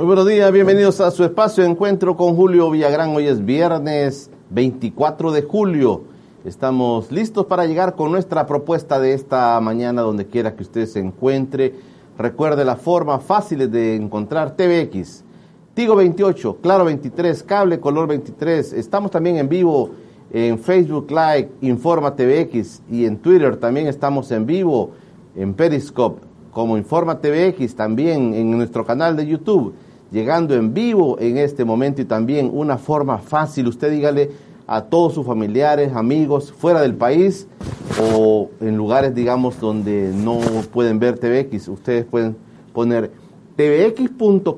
Muy buenos días, bienvenidos a su espacio encuentro con Julio Villagrán. Hoy es viernes 24 de julio. Estamos listos para llegar con nuestra propuesta de esta mañana, donde quiera que usted se encuentre. Recuerde la forma fácil de encontrar TVX, Tigo 28, Claro 23, Cable Color 23. Estamos también en vivo en Facebook Live, Informa TVX y en Twitter también estamos en vivo en Periscope como Informa TVX, también en nuestro canal de YouTube, llegando en vivo en este momento y también una forma fácil, usted dígale a todos sus familiares, amigos fuera del país o en lugares, digamos, donde no pueden ver TVX. Ustedes pueden poner tvx.com.sb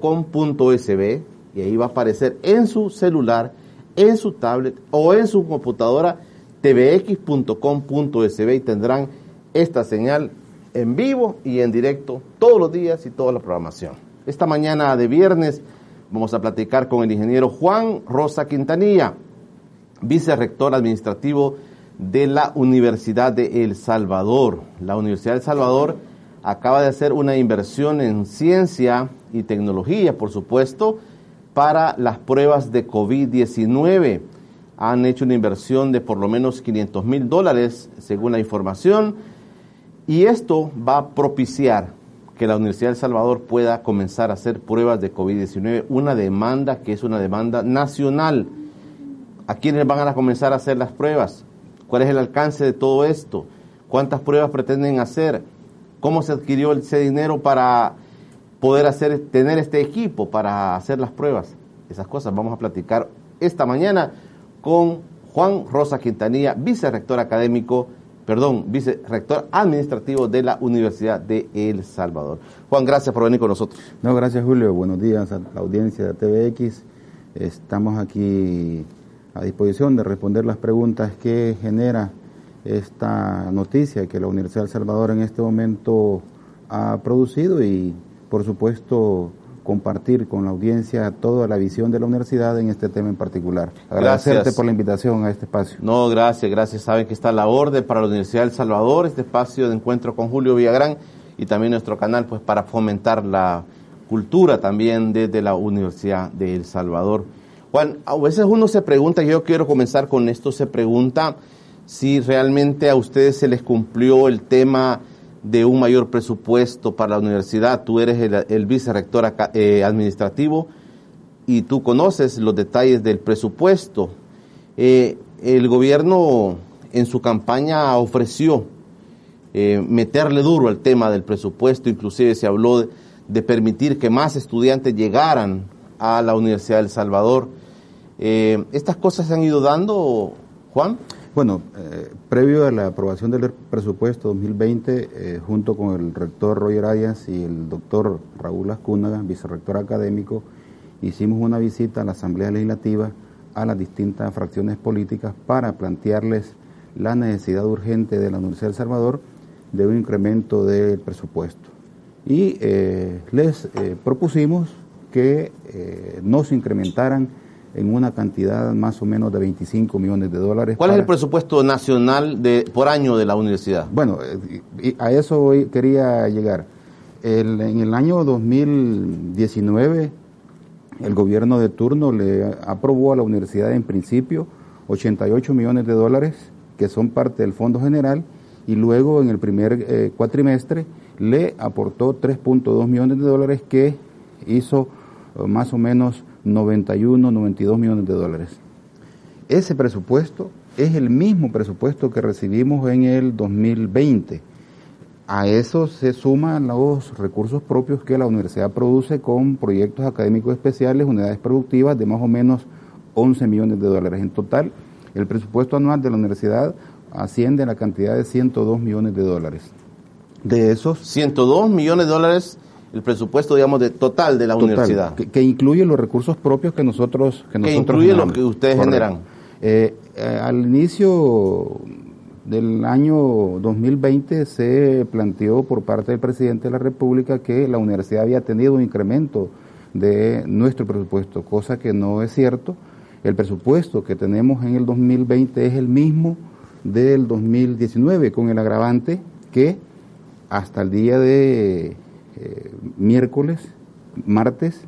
y ahí va a aparecer en su celular, en su tablet o en su computadora tvx.com.sb y tendrán esta señal en vivo y en directo todos los días y toda la programación. Esta mañana de viernes vamos a platicar con el ingeniero Juan Rosa Quintanilla vicerrector administrativo de la Universidad de El Salvador. La Universidad de El Salvador acaba de hacer una inversión en ciencia y tecnología, por supuesto, para las pruebas de COVID-19. Han hecho una inversión de por lo menos 500 mil dólares, según la información, y esto va a propiciar que la Universidad de El Salvador pueda comenzar a hacer pruebas de COVID-19, una demanda que es una demanda nacional ¿A quiénes van a comenzar a hacer las pruebas? ¿Cuál es el alcance de todo esto? ¿Cuántas pruebas pretenden hacer? ¿Cómo se adquirió ese dinero para poder hacer, tener este equipo para hacer las pruebas? Esas cosas vamos a platicar esta mañana con Juan Rosa Quintanilla, vicerrector académico, perdón, vicerrector administrativo de la Universidad de El Salvador. Juan, gracias por venir con nosotros. No, gracias Julio. Buenos días a la audiencia de TVX. Estamos aquí a disposición de responder las preguntas que genera esta noticia que la Universidad de El Salvador en este momento ha producido y por supuesto compartir con la audiencia toda la visión de la universidad en este tema en particular. Agradecerte por la invitación a este espacio. No, gracias, gracias. Saben que está la orden para la Universidad de El Salvador, este espacio de encuentro con Julio Villagrán y también nuestro canal pues para fomentar la cultura también desde la Universidad de El Salvador. Juan, a veces uno se pregunta, yo quiero comenzar con esto, se pregunta si realmente a ustedes se les cumplió el tema de un mayor presupuesto para la universidad. Tú eres el, vicerrector eh, administrativo y tú conoces los detalles del presupuesto. Eh, el gobierno en su campaña ofreció eh, meterle duro al tema del presupuesto, inclusive se habló de, permitir que más estudiantes llegaran a la Universidad del Salvador. Eh, ¿Estas cosas se han ido dando, Juan? Bueno, eh, previo a la aprobación del presupuesto 2020, eh, junto con el rector Roger Arias y el doctor Raúl Ascúnaga, vicerrector académico, hicimos una visita a la Asamblea Legislativa a las distintas fracciones políticas para plantearles la necesidad urgente de la Universidad de El Salvador de un incremento del presupuesto. Y les propusimos que no se incrementaran en una cantidad más o menos de 25 millones de dólares. ¿Cuál es el presupuesto nacional de, por año de la universidad? Bueno, eh, a eso quería llegar. en el año 2019, el gobierno de turno le aprobó a la universidad en principio 88 millones de dólares, que son parte del Fondo General, y luego en el primer eh, cuatrimestre le aportó 3.2 millones de dólares que hizo eh, más o menos 91, 92 millones de dólares. Ese presupuesto es el mismo presupuesto que recibimos en el 2020. A eso se suman los recursos propios que la universidad produce con proyectos académicos especiales, unidades productivas de más o menos 11 millones de dólares. En total, el presupuesto anual de la universidad asciende a la cantidad de 102 millones de dólares. De esos 102 millones de dólares el presupuesto, digamos, de total de la total, universidad. que, que incluye los recursos propios que nosotros que, nosotros incluye lo generamos. que ustedes generan. Eh, eh, al inicio del año 2020 se planteó por parte del presidente de la República que la universidad había tenido un incremento de nuestro presupuesto, cosa que no es cierto. El presupuesto que tenemos en el 2020 es el mismo del 2019, con el agravante que hasta el día de miércoles, martes,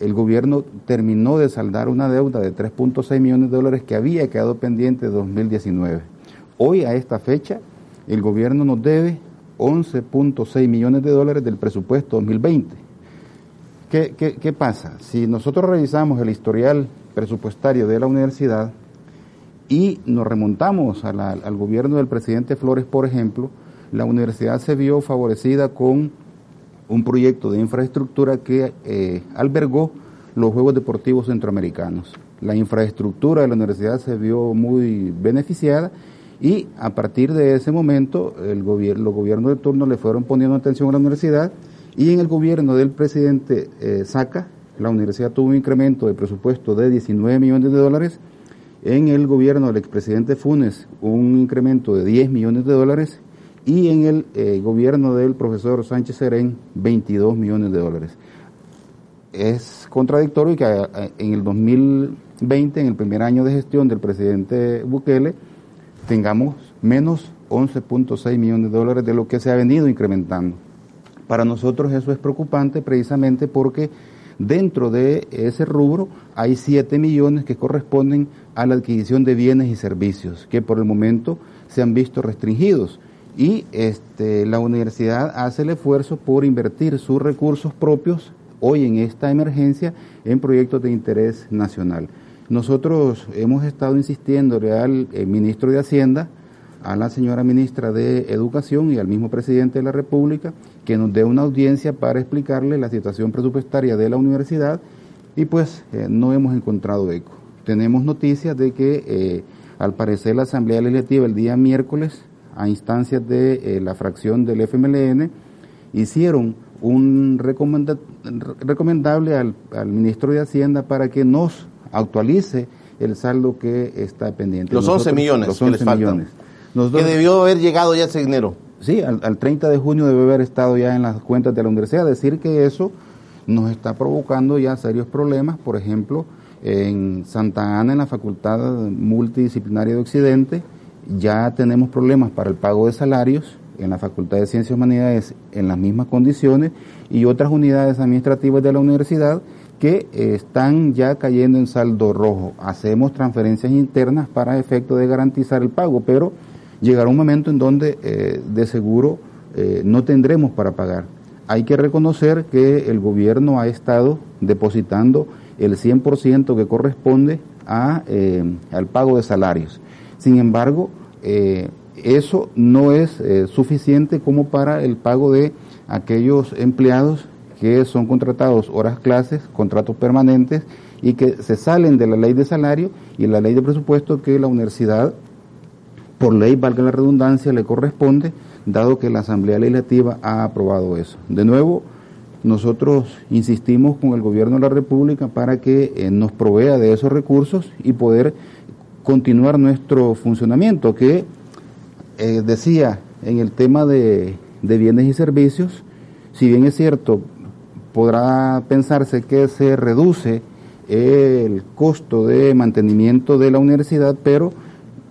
el gobierno terminó de saldar una deuda de 3.6 millones de dólares que había quedado pendiente de 2019. Hoy, a esta fecha, el gobierno nos debe 11.6 millones de dólares del presupuesto 2020. ¿Qué, pasa? Si nosotros revisamos el historial presupuestario de la universidad y nos remontamos al gobierno del presidente Flores, por ejemplo, la universidad se vio favorecida con un proyecto de infraestructura que eh, albergó los Juegos Deportivos Centroamericanos. La infraestructura de la universidad se vio muy beneficiada y a partir de ese momento el gobierno, los gobiernos de turno le fueron poniendo atención a la universidad y en el gobierno del presidente eh, Saca, la universidad tuvo un incremento de presupuesto de 19 millones de dólares, en el gobierno del expresidente Funes un incremento de 10 millones de dólares y en el eh, gobierno del profesor Sánchez Serén 22 millones de dólares. Es contradictorio que eh, en el 2020, en el primer año de gestión del presidente Bukele, tengamos menos 11.6 millones de dólares de lo que se ha venido incrementando. Para nosotros eso es preocupante precisamente porque dentro de ese rubro hay 7 millones que corresponden a la adquisición de bienes y servicios que por el momento se han visto restringidos y este, la universidad hace el esfuerzo por invertir sus recursos propios hoy en esta emergencia en proyectos de interés nacional. Nosotros hemos estado insistiéndole al eh, ministro de Hacienda, a la señora ministra de Educación y al mismo presidente de la República que nos dé una audiencia para explicarle la situación presupuestaria de la universidad y pues eh, no hemos encontrado eco. Tenemos noticias de que eh, al parecer la Asamblea Legislativa el día miércoles a instancias de eh, la fracción del FMLN hicieron un recomenda- recomendable al, al ministro de Hacienda para que nos actualice el saldo que está pendiente. Los 11 millones los que les 11 faltan. millones. Nosotros- Que debió haber llegado ya ese dinero. Sí, al, al 30 de junio debe haber estado ya en las cuentas de la universidad. Decir que eso nos está provocando ya serios problemas. Por ejemplo, en Santa Ana, en la Facultad Multidisciplinaria de Occidente, ya tenemos problemas para el pago de salarios. En la Facultad de Ciencias y Humanidades, en las mismas condiciones. Y otras unidades administrativas de la universidad que eh, están ya cayendo en saldo rojo. Hacemos transferencias internas para efecto de garantizar el pago, pero llegará un momento en donde eh, de seguro eh, no tendremos para pagar. Hay que reconocer que el gobierno ha estado depositando el 100% que corresponde a, al pago de salarios. Sin embargo, eh, eso no es eh, suficiente como para el pago de aquellos empleados que son contratados horas clases, contratos permanentes y que se salen de la ley de salario y la ley de presupuesto que la universidad por ley, valga la redundancia, le corresponde, dado que la Asamblea Legislativa ha aprobado eso. De nuevo, nosotros insistimos con el Gobierno de la República para que eh, nos provea de esos recursos y poder continuar nuestro funcionamiento, que eh, decía en el tema de, de bienes y servicios, si bien es cierto, podrá pensarse que se reduce el costo de mantenimiento de la universidad, pero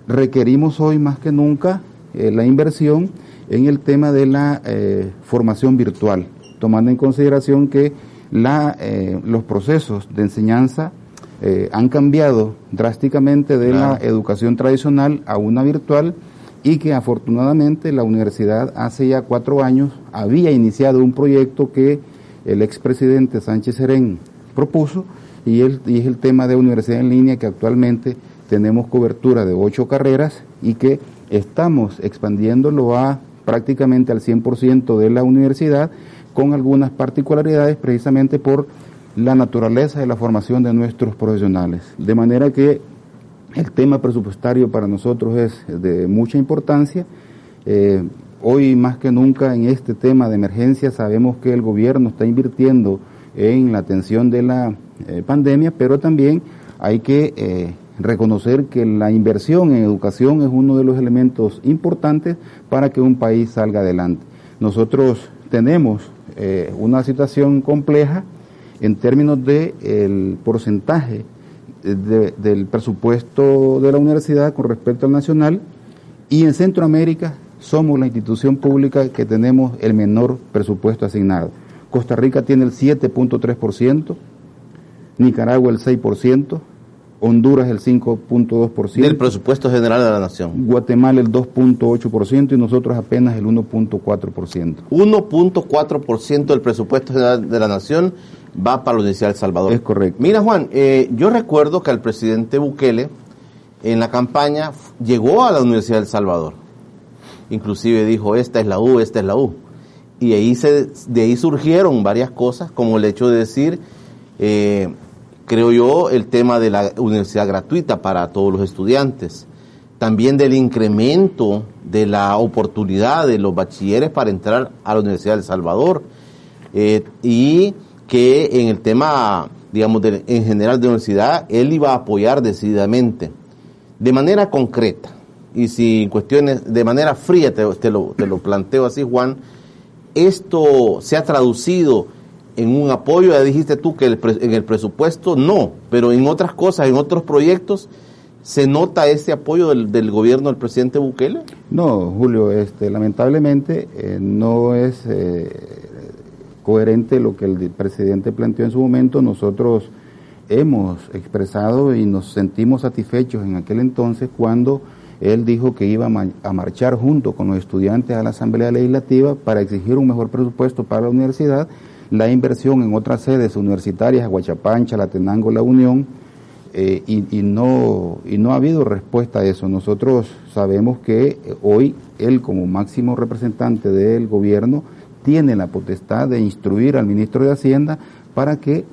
requerimos hoy más que nunca eh, la inversión en el tema de la eh, formación virtual, tomando en consideración que la, los procesos de enseñanza eh, han cambiado drásticamente de la educación tradicional a una virtual y que afortunadamente la universidad hace ya cuatro años había iniciado un proyecto que el expresidente Sánchez Serén propuso y, el, y es el tema de universidad en línea que actualmente tenemos cobertura de ocho carreras y que estamos expandiéndolo a prácticamente al 100% de la universidad con algunas particularidades precisamente por la naturaleza de la formación de nuestros profesionales. De manera que el tema presupuestario para nosotros es de mucha importancia. Eh, hoy más que nunca en este tema de emergencia sabemos que el gobierno está invirtiendo en la atención de la eh, pandemia, pero también hay que eh, reconocer que la inversión en educación es uno de los elementos importantes para que un país salga adelante. Nosotros tenemos una situación compleja en términos del el porcentaje de- del presupuesto de la universidad con respecto al nacional y en Centroamérica somos la institución pública que tenemos el menor presupuesto asignado. Costa Rica tiene el 7.3%, Nicaragua el 6%, Honduras el 5.2%, Del presupuesto general de la nación. Guatemala el 2.8% y nosotros apenas el 1.4%. 1.4% del presupuesto general de la nación va para la Universidad de El Salvador. Es correcto. Mira, Juan, eh, yo recuerdo que el presidente Bukele en la campaña llegó a la Universidad de El Salvador. Inclusive dijo, esta es la U, esta es la U. Y ahí se, de ahí surgieron varias cosas, como el hecho de decir, eh, creo yo, el tema de la universidad gratuita para todos los estudiantes. También del incremento de la oportunidad de los bachilleres para entrar a la Universidad de El Salvador. Eh, y que en el tema, digamos, de- en general de universidad, él iba a apoyar decididamente, de manera concreta, y sin cuestiones, de manera fría, te, lo, te lo planteo así, Juan, esto se ha traducido en un apoyo, ya dijiste tú que el en el presupuesto no, pero en otras cosas, en otros proyectos, ¿se nota ese apoyo del, del gobierno del presidente Bukele? No, Julio, este, lamentablemente eh, no es eh, coherente lo que el presidente planteó en su momento. Nosotros hemos expresado y nos sentimos satisfechos en aquel entonces cuando él dijo que iba a marchar junto con los estudiantes a la Asamblea Legislativa para exigir un mejor presupuesto para la universidad, la inversión en otras sedes universitarias, Aguachapancha, Latenango, La Unión, eh, y, y no, y no ha habido respuesta a eso. Nosotros sabemos que eh, hoy él como máximo representante del gobierno tiene la potestad de instruir al ministro de Hacienda para que,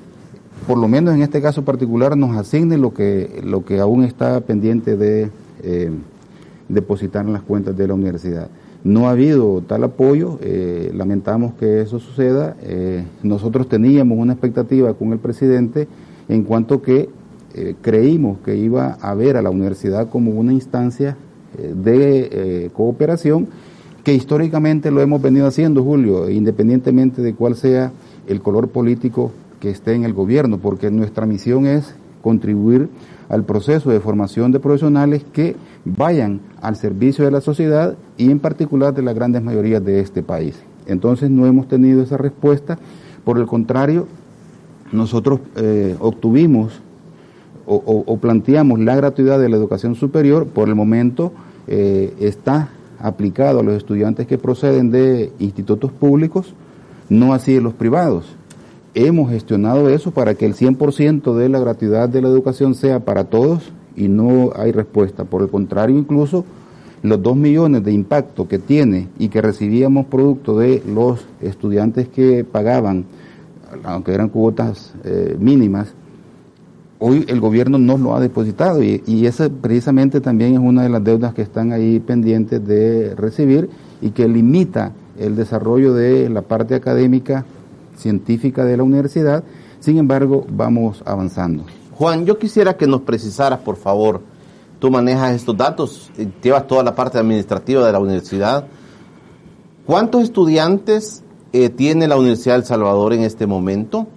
por lo menos en este caso particular, nos asigne lo que, lo que aún está pendiente de eh, depositar en las cuentas de la universidad. No ha habido tal apoyo, eh, lamentamos que eso suceda. Eh, nosotros teníamos una expectativa con el presidente en cuanto que creímos que iba a ver a la universidad como una instancia de cooperación que históricamente lo hemos venido haciendo, Julio, independientemente de cuál sea el color político que esté en el gobierno, porque nuestra misión es contribuir al proceso de formación de profesionales que vayan al servicio de la sociedad y en particular de las grandes mayorías de este país. Entonces no hemos tenido esa respuesta, por el contrario, nosotros eh, obtuvimos o, planteamos la gratuidad de la educación superior, por el momento eh, está aplicado a los estudiantes que proceden de institutos públicos, no así de los privados. Hemos gestionado eso para que el 100% de la gratuidad de la educación sea para todos y no hay respuesta. Por el contrario, incluso los 2 millones de impacto que tiene y que recibíamos producto de los estudiantes que pagaban, aunque eran cuotas eh, mínimas, hoy el gobierno no lo ha depositado y, y esa precisamente también es una de las deudas que están ahí pendientes de recibir y que limita el desarrollo de la parte académica científica de la universidad. Sin embargo, vamos avanzando. Juan, yo quisiera que nos precisaras, por favor, tú manejas estos datos, eh, llevas toda la parte administrativa de la universidad. ¿Cuántos estudiantes eh, tiene la Universidad de El Salvador en este momento?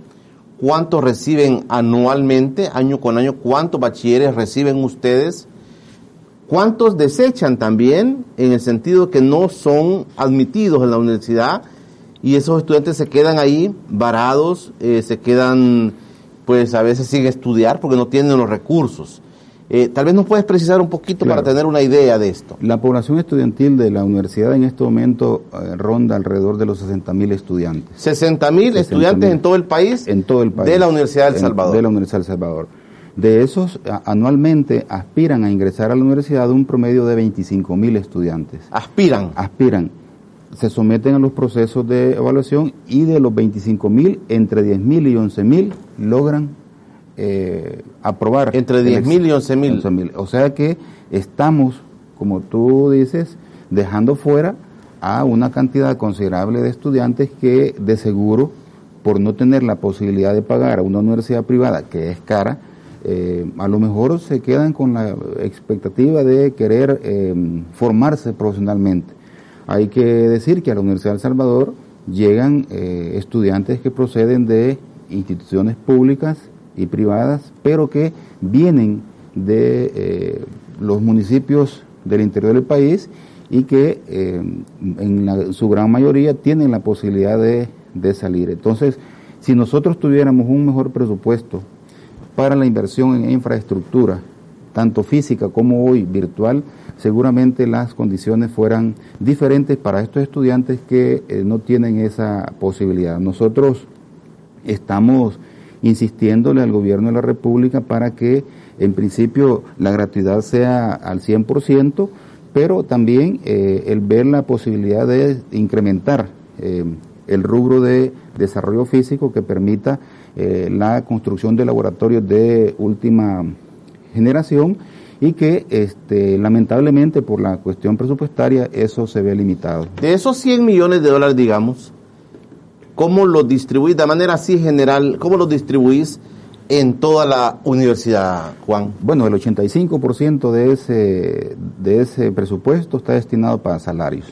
¿Cuántos reciben anualmente, año con año? ¿Cuántos bachilleres reciben ustedes? ¿Cuántos desechan también en el sentido que no son admitidos en la universidad y esos estudiantes se quedan ahí varados, eh, se quedan, pues a veces sin estudiar porque no tienen los recursos? Eh, tal vez nos puedes precisar un poquito Claro. para tener una idea de esto. La población estudiantil de la universidad en este momento eh, ronda alrededor de los 60 mil estudiantes. 60 mil 60.000 estudiantes en todo el país, en todo el país. de la Universidad del Salvador. De la Universidad del Salvador. De esos, anualmente aspiran a ingresar a la universidad un promedio de 25 mil estudiantes. Aspiran. Aspiran, se someten a los procesos de evaluación y de los 25 mil, entre 10 mil y 11 mil logran eh, aprobar. Entre el 10.000 y ex- 11.000. 11.000. O sea que estamos, como tú dices, dejando fuera a una cantidad considerable de estudiantes que de seguro, por no tener la posibilidad de pagar a una universidad privada que es cara, eh, a lo mejor se quedan con la expectativa de querer eh, formarse profesionalmente. Hay que decir que a la Universidad de El Salvador llegan eh, estudiantes que proceden de instituciones públicas y privadas, pero que vienen de los municipios del interior del país y que en su gran mayoría tienen la posibilidad de, de salir. Entonces, si nosotros tuviéramos un mejor presupuesto para la inversión en infraestructura, tanto física como hoy virtual, seguramente las condiciones fueran diferentes para estos estudiantes que eh, no tienen esa posibilidad. Nosotros estamos insistiéndole al gobierno de la República para que en principio la gratuidad sea al 100%, pero también eh, el ver la posibilidad de incrementar eh, el rubro de desarrollo físico que permita eh, la construcción de laboratorios de última generación y que este, lamentablemente por la cuestión presupuestaria eso se ve limitado. De esos 100 millones de dólares, digamos, ¿cómo los distribuís de manera así general? ¿Cómo los distribuís en toda la universidad, Juan? Bueno, el 85% de ese, de ese presupuesto está destinado para salarios.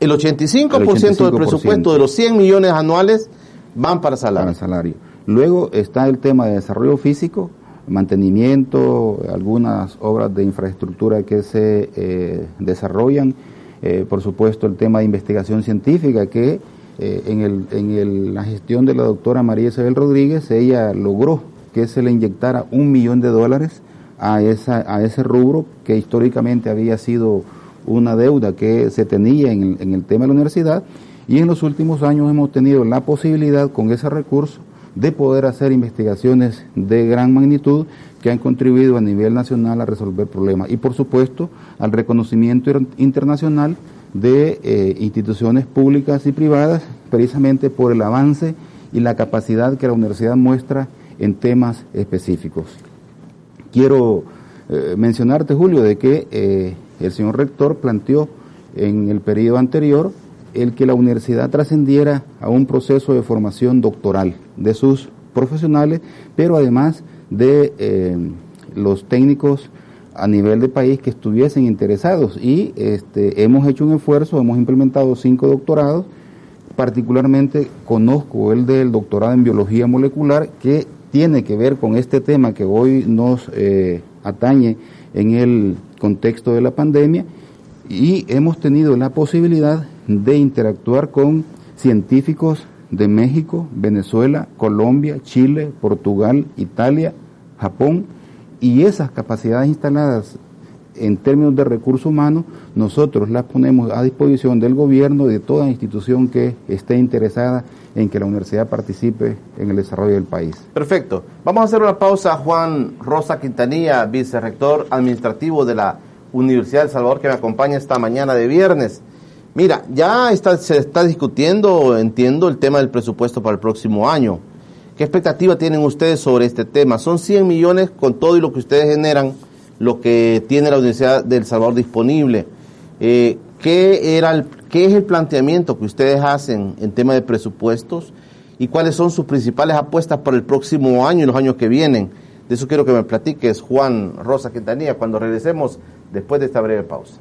El 85%, del presupuesto de los 100 millones anuales van para salarios. Para salario. Luego está el tema de desarrollo físico, mantenimiento, algunas obras de infraestructura que se eh, desarrollan, eh, por supuesto el tema de investigación científica que eh, en, el, en la gestión de la doctora María Isabel Rodríguez ella logró que se le inyectara un millón de dólares a, esa, a ese rubro que históricamente había sido una deuda que se tenía en el, en el tema de la universidad. Y en los últimos años hemos tenido la posibilidad con ese recurso de poder hacer investigaciones de gran magnitud que han contribuido a nivel nacional a resolver problemas. Y por supuesto al reconocimiento internacional de eh, instituciones públicas y privadas precisamente por el avance y la capacidad que la universidad muestra en temas específicos. Quiero eh, mencionarte, Julio, de que eh, el señor rector planteó en el periodo anterior el que la universidad trascendiera a un proceso de formación doctoral de sus profesionales, pero además de los técnicos a nivel de país que estuviesen interesados. Y este, hemos hecho un esfuerzo, hemos implementado cinco doctorados, particularmente conozco el del doctorado en biología molecular, que tiene que ver con este tema que hoy nos eh, atañe en el contexto de la pandemia, y hemos tenido la posibilidad de interactuar con científicos de México, Venezuela, Colombia, Chile, Portugal, Italia, Japón, y esas capacidades instaladas en términos de recursos humanos, nosotros las ponemos a disposición del gobierno y de toda institución que esté interesada en que la universidad participe en el desarrollo del país. Perfecto. Vamos a hacer una pausa. Juan Rosa Quintanilla, vicerrector administrativo de la Universidad del Salvador, que me acompaña esta mañana de viernes. Mira, ya está, se está discutiendo, entiendo, el tema del presupuesto para el próximo año. ¿Qué expectativa tienen ustedes sobre este tema? Son 100 millones con todo y lo que ustedes generan, lo que tiene la Universidad del Salvador disponible. Eh, ¿qué, era ¿Qué es el planteamiento que ustedes hacen en tema de presupuestos y cuáles son sus principales apuestas para el próximo año y los años que vienen? De eso quiero que me platiques, Juan Rosa Quintanilla, cuando regresemos después de esta breve pausa.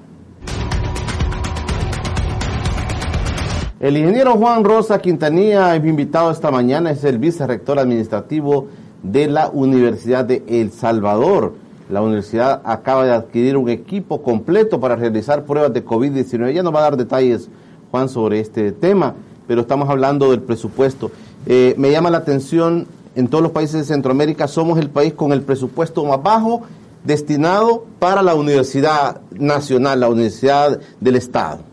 El ingeniero Juan Rosa Quintanilla, invitado esta mañana, es el vicerrector administrativo de la Universidad de El Salvador. La universidad acaba de adquirir un equipo completo para realizar pruebas de COVID-19. Ya nos va a dar detalles, Juan, sobre este tema, pero estamos hablando del presupuesto. Eh, me llama la atención, en todos los países de Centroamérica somos el país con el presupuesto más bajo destinado para la Universidad Nacional, la Universidad del Estado.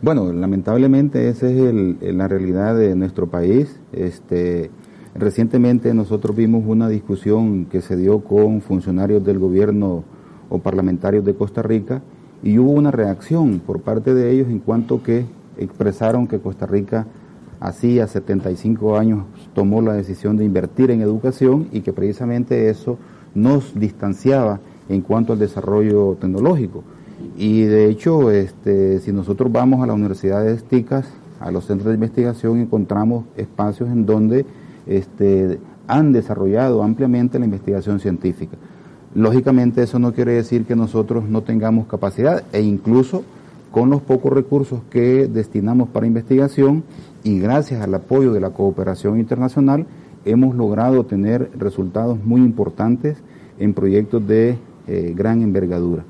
Bueno, lamentablemente esa es la realidad de nuestro país. Este, recientemente nosotros vimos una discusión que se dio con funcionarios del gobierno o parlamentarios de Costa Rica y hubo una reacción por parte de ellos en cuanto que expresaron que Costa Rica hacía 75 años tomó la decisión de invertir en educación y que precisamente eso nos distanciaba en cuanto al desarrollo tecnológico. Y de hecho, este, si nosotros vamos a las universidades TICAS, a los centros de investigación, encontramos espacios en donde este, han desarrollado ampliamente la investigación científica. Lógicamente eso no quiere decir que nosotros no tengamos capacidad e incluso con los pocos recursos que destinamos para investigación y gracias al apoyo de la cooperación internacional hemos logrado tener resultados muy importantes en proyectos de eh, gran envergadura.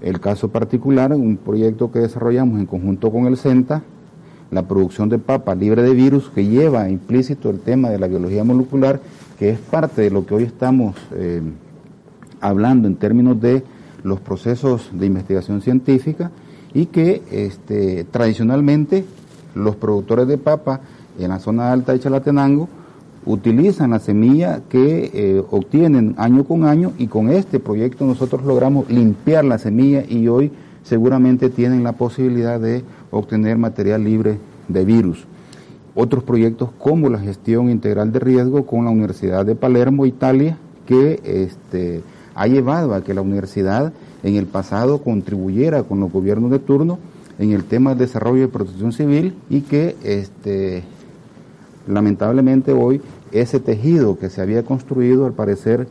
El caso particular, un proyecto que desarrollamos en conjunto con el CENTA, la producción de papa libre de virus, que lleva implícito el tema de la biología molecular, que es parte de lo que hoy estamos eh, hablando en términos de los procesos de investigación científica y que este, tradicionalmente los productores de papa en la zona alta de Chalatenango utilizan la semilla que eh, obtienen año con año y con este proyecto nosotros logramos limpiar la semilla y hoy seguramente tienen la posibilidad de obtener material libre de virus. Otros proyectos como la gestión integral de riesgo con la Universidad de Palermo, Italia, que este, ha llevado a que la universidad en el pasado contribuyera con los gobiernos de turno en el tema de desarrollo de protección civil y que este, lamentablemente hoy ese tejido que se había construido al parecer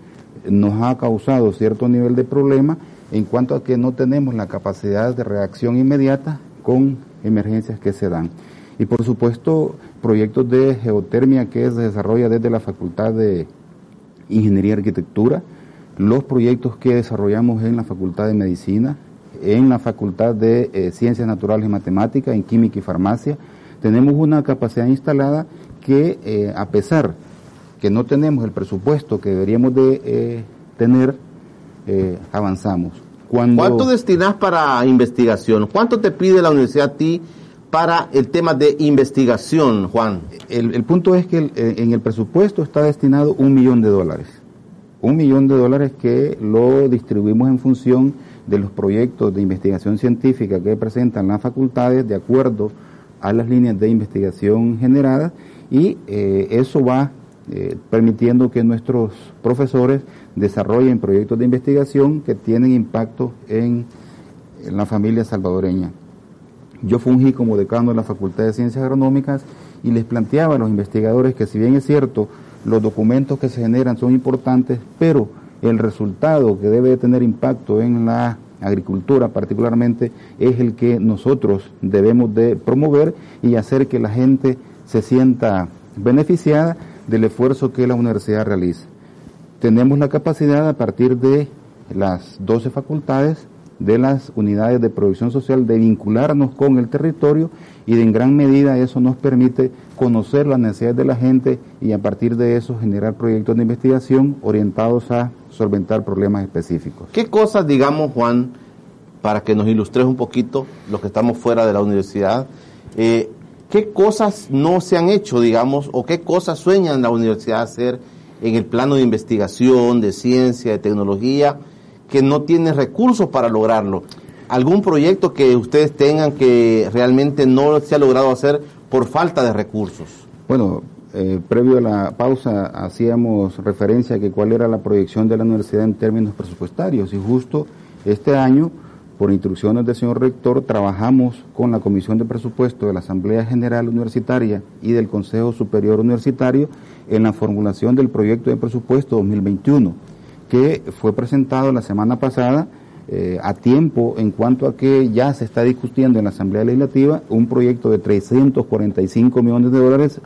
nos ha causado cierto nivel de problema en cuanto a que no tenemos la capacidad de reacción inmediata con emergencias que se dan. Y por supuesto, proyectos de geotermia que se desarrolla desde la Facultad de Ingeniería y Arquitectura, los proyectos que desarrollamos en la Facultad de Medicina, en la Facultad de eh, Ciencias Naturales y Matemáticas, en Química y Farmacia, tenemos una capacidad instalada que eh, a pesar que no tenemos el presupuesto que deberíamos de eh, tener, avanzamos. ¿Cuánto destinas para investigación? ¿Cuánto te pide la universidad a ti para el tema de investigación, Juan? El, punto es que en el presupuesto está destinado un millón de dólares un millón de dólares que lo distribuimos en función de los proyectos de investigación científica que presentan las facultades de acuerdo a las líneas de investigación generadas y eh, eso va eh, permitiendo que nuestros profesores desarrollen proyectos de investigación que tienen impacto en, la familia salvadoreña. Yo fungí como decano de la Facultad de Ciencias Agronómicas y les planteaba a los investigadores que si bien es cierto, los documentos que se generan son importantes, pero el resultado que debe tener impacto en la agricultura particularmente es el que nosotros debemos de promover y hacer que la gente se sienta beneficiada del esfuerzo que la universidad realiza. Tenemos la capacidad a partir de las 12 facultades de las unidades de producción social de vincularnos con el territorio y en gran medida eso nos permite conocer las necesidades de la gente y a partir de eso generar proyectos de investigación orientados a solventar problemas específicos. ¿Qué cosas, digamos, Juan, para que nos ilustres un poquito los que estamos fuera de la universidad, eh, qué cosas no se han hecho, digamos, o qué cosas sueñan la universidad hacer en el plano de investigación, de ciencia, de tecnología, que no tiene recursos para lograrlo? ¿Algún proyecto que ustedes tengan que realmente no se ha logrado hacer por falta de recursos? Bueno, eh, previo a la pausa hacíamos referencia a que cuál era la proyección de la universidad en términos presupuestarios y justo este año, por instrucciones del señor rector, trabajamos con la Comisión de Presupuesto de la Asamblea General Universitaria y del Consejo Superior Universitario en la formulación del proyecto de presupuesto 2021, que fue presentado la semana pasada eh, a tiempo en cuanto a que ya se está discutiendo en la Asamblea Legislativa un proyecto de 345 millones de dólares,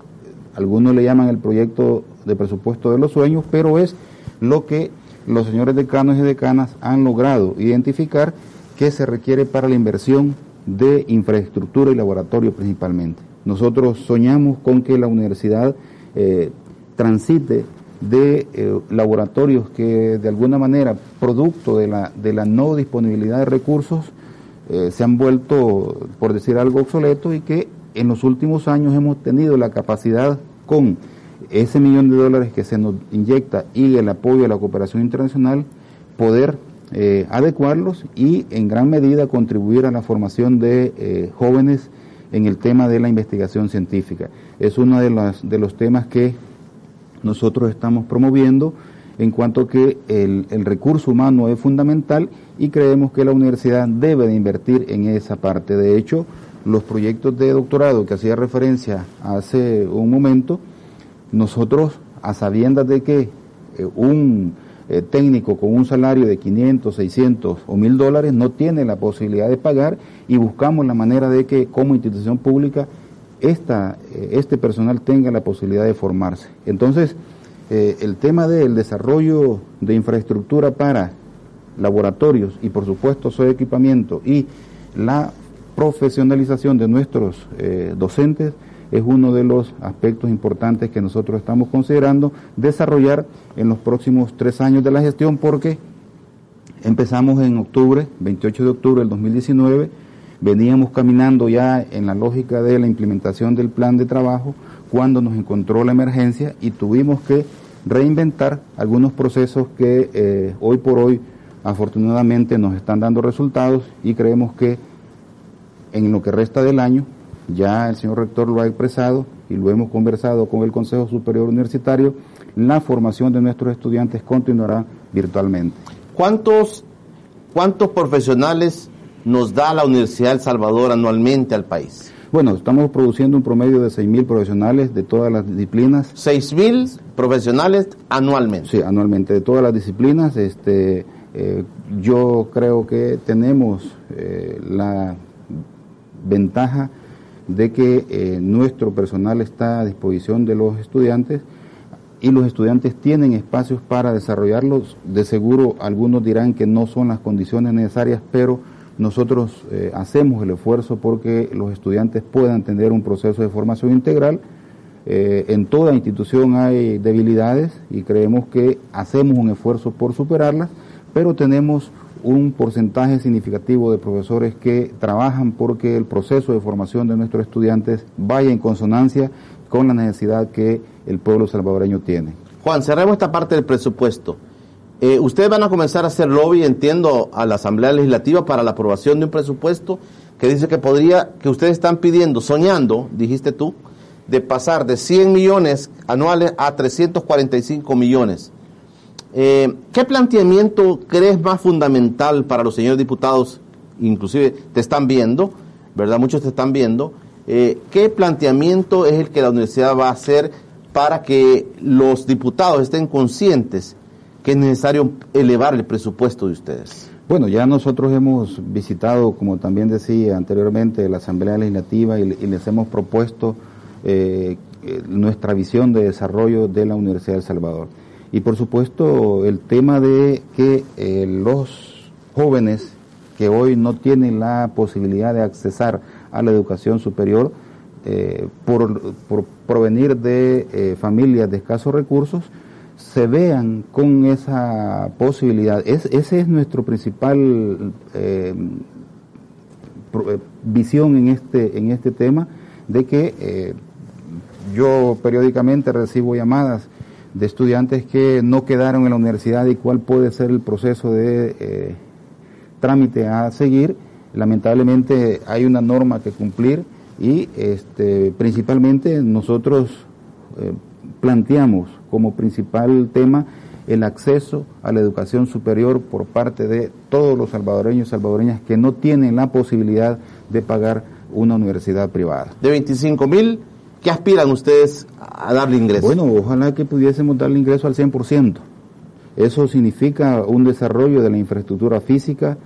algunos le llaman el proyecto de presupuesto de los sueños, pero es lo que los señores decanos y decanas han logrado identificar que se requiere para la inversión de infraestructura y laboratorio principalmente. Nosotros soñamos con que la universidad eh, transite de eh, laboratorios que de alguna manera, producto de la, no disponibilidad de recursos, eh, se han vuelto, por decir algo, obsoletos y que en los últimos años hemos tenido la capacidad con ese millón de dólares que se nos inyecta y el apoyo de la cooperación internacional, poder eh, adecuarlos y en gran medida contribuir a la formación de jóvenes en el tema de la investigación científica. Es uno de, las, de los temas que nosotros estamos promoviendo en cuanto que el, el, recurso humano es fundamental y creemos que la universidad debe de invertir en esa parte. De hecho, los proyectos de doctorado que hacía referencia hace un momento, nosotros, a sabiendas de que eh, un eh, técnico con un salario de 500, 600 o 1000 dólares no tiene la posibilidad de pagar y buscamos la manera de que como institución pública esta, eh, este personal tenga la posibilidad de formarse. Entonces, el tema del desarrollo de infraestructura para laboratorios y por supuesto su equipamiento y la profesionalización de nuestros docentes es uno de los aspectos importantes que nosotros estamos considerando desarrollar en los próximos tres años de la gestión porque empezamos en octubre, 28 de octubre del 2019, veníamos caminando ya en la lógica de la implementación del plan de trabajo cuando nos encontró la emergencia y tuvimos que reinventar algunos procesos que eh, hoy por hoy afortunadamente nos están dando resultados y creemos que en lo que resta del año ya el señor rector lo ha expresado y lo hemos conversado con el Consejo Superior Universitario, la formación de nuestros estudiantes continuará virtualmente. ¿Cuántos, cuántos profesionales nos da la Universidad de El Salvador anualmente al país? Bueno, estamos produciendo un promedio de 6.000 profesionales de todas las disciplinas. 6.000 profesionales anualmente. Sí, anualmente, de todas las disciplinas. Este, eh, yo creo que tenemos eh, la ventaja de que eh, nuestro personal está a disposición de los estudiantes y los estudiantes tienen espacios para desarrollarlos. De seguro algunos dirán que no son las condiciones necesarias, pero nosotros eh, hacemos el esfuerzo porque los estudiantes puedan tener un proceso de formación integral. Eh, en toda institución hay debilidades y creemos que hacemos un esfuerzo por superarlas, pero tenemos un porcentaje significativo de profesores que trabajan porque el proceso de formación de nuestros estudiantes vaya en consonancia con la necesidad que el pueblo salvadoreño tiene. Juan, cerremos esta parte del presupuesto. Eh, ustedes van a comenzar a hacer lobby, entiendo, a la Asamblea Legislativa para la aprobación de un presupuesto que dice que podría, que ustedes están pidiendo, soñando, dijiste tú, de pasar de 100 millones anuales a 345 millones. Eh, ¿Qué planteamiento crees más fundamental para los señores diputados? Inclusive te están viendo, ¿verdad? Muchos te están viendo. Eh, ¿Qué planteamiento es el que la universidad va a hacer para que los diputados estén conscientes que es necesario elevar el presupuesto de ustedes? Bueno, ya nosotros hemos visitado, como también decía anteriormente, la Asamblea Legislativa y, les hemos propuesto eh, nuestra visión de desarrollo de la Universidad de El Salvador. Y por supuesto el tema de que eh, los jóvenes que hoy no tienen la posibilidad de accesar a la educación superior eh, por, provenir de eh, familias de escasos recursos, se vean con esa posibilidad. Es, ese es nuestro principal visión en este, en este tema, de que yo periódicamente recibo llamadas de estudiantes que no quedaron en la universidad y cuál puede ser el proceso de eh, trámite a seguir. Lamentablemente hay una norma que cumplir y este, principalmente nosotros eh, planteamos como principal tema el acceso a la educación superior por parte de todos los salvadoreños y salvadoreñas que no tienen la posibilidad de pagar una universidad privada. De 25 mil ¿Qué aspiran ustedes a darle ingreso? Bueno, ojalá que pudiésemos darle ingreso al 100%. Eso significa un desarrollo de la infraestructura física,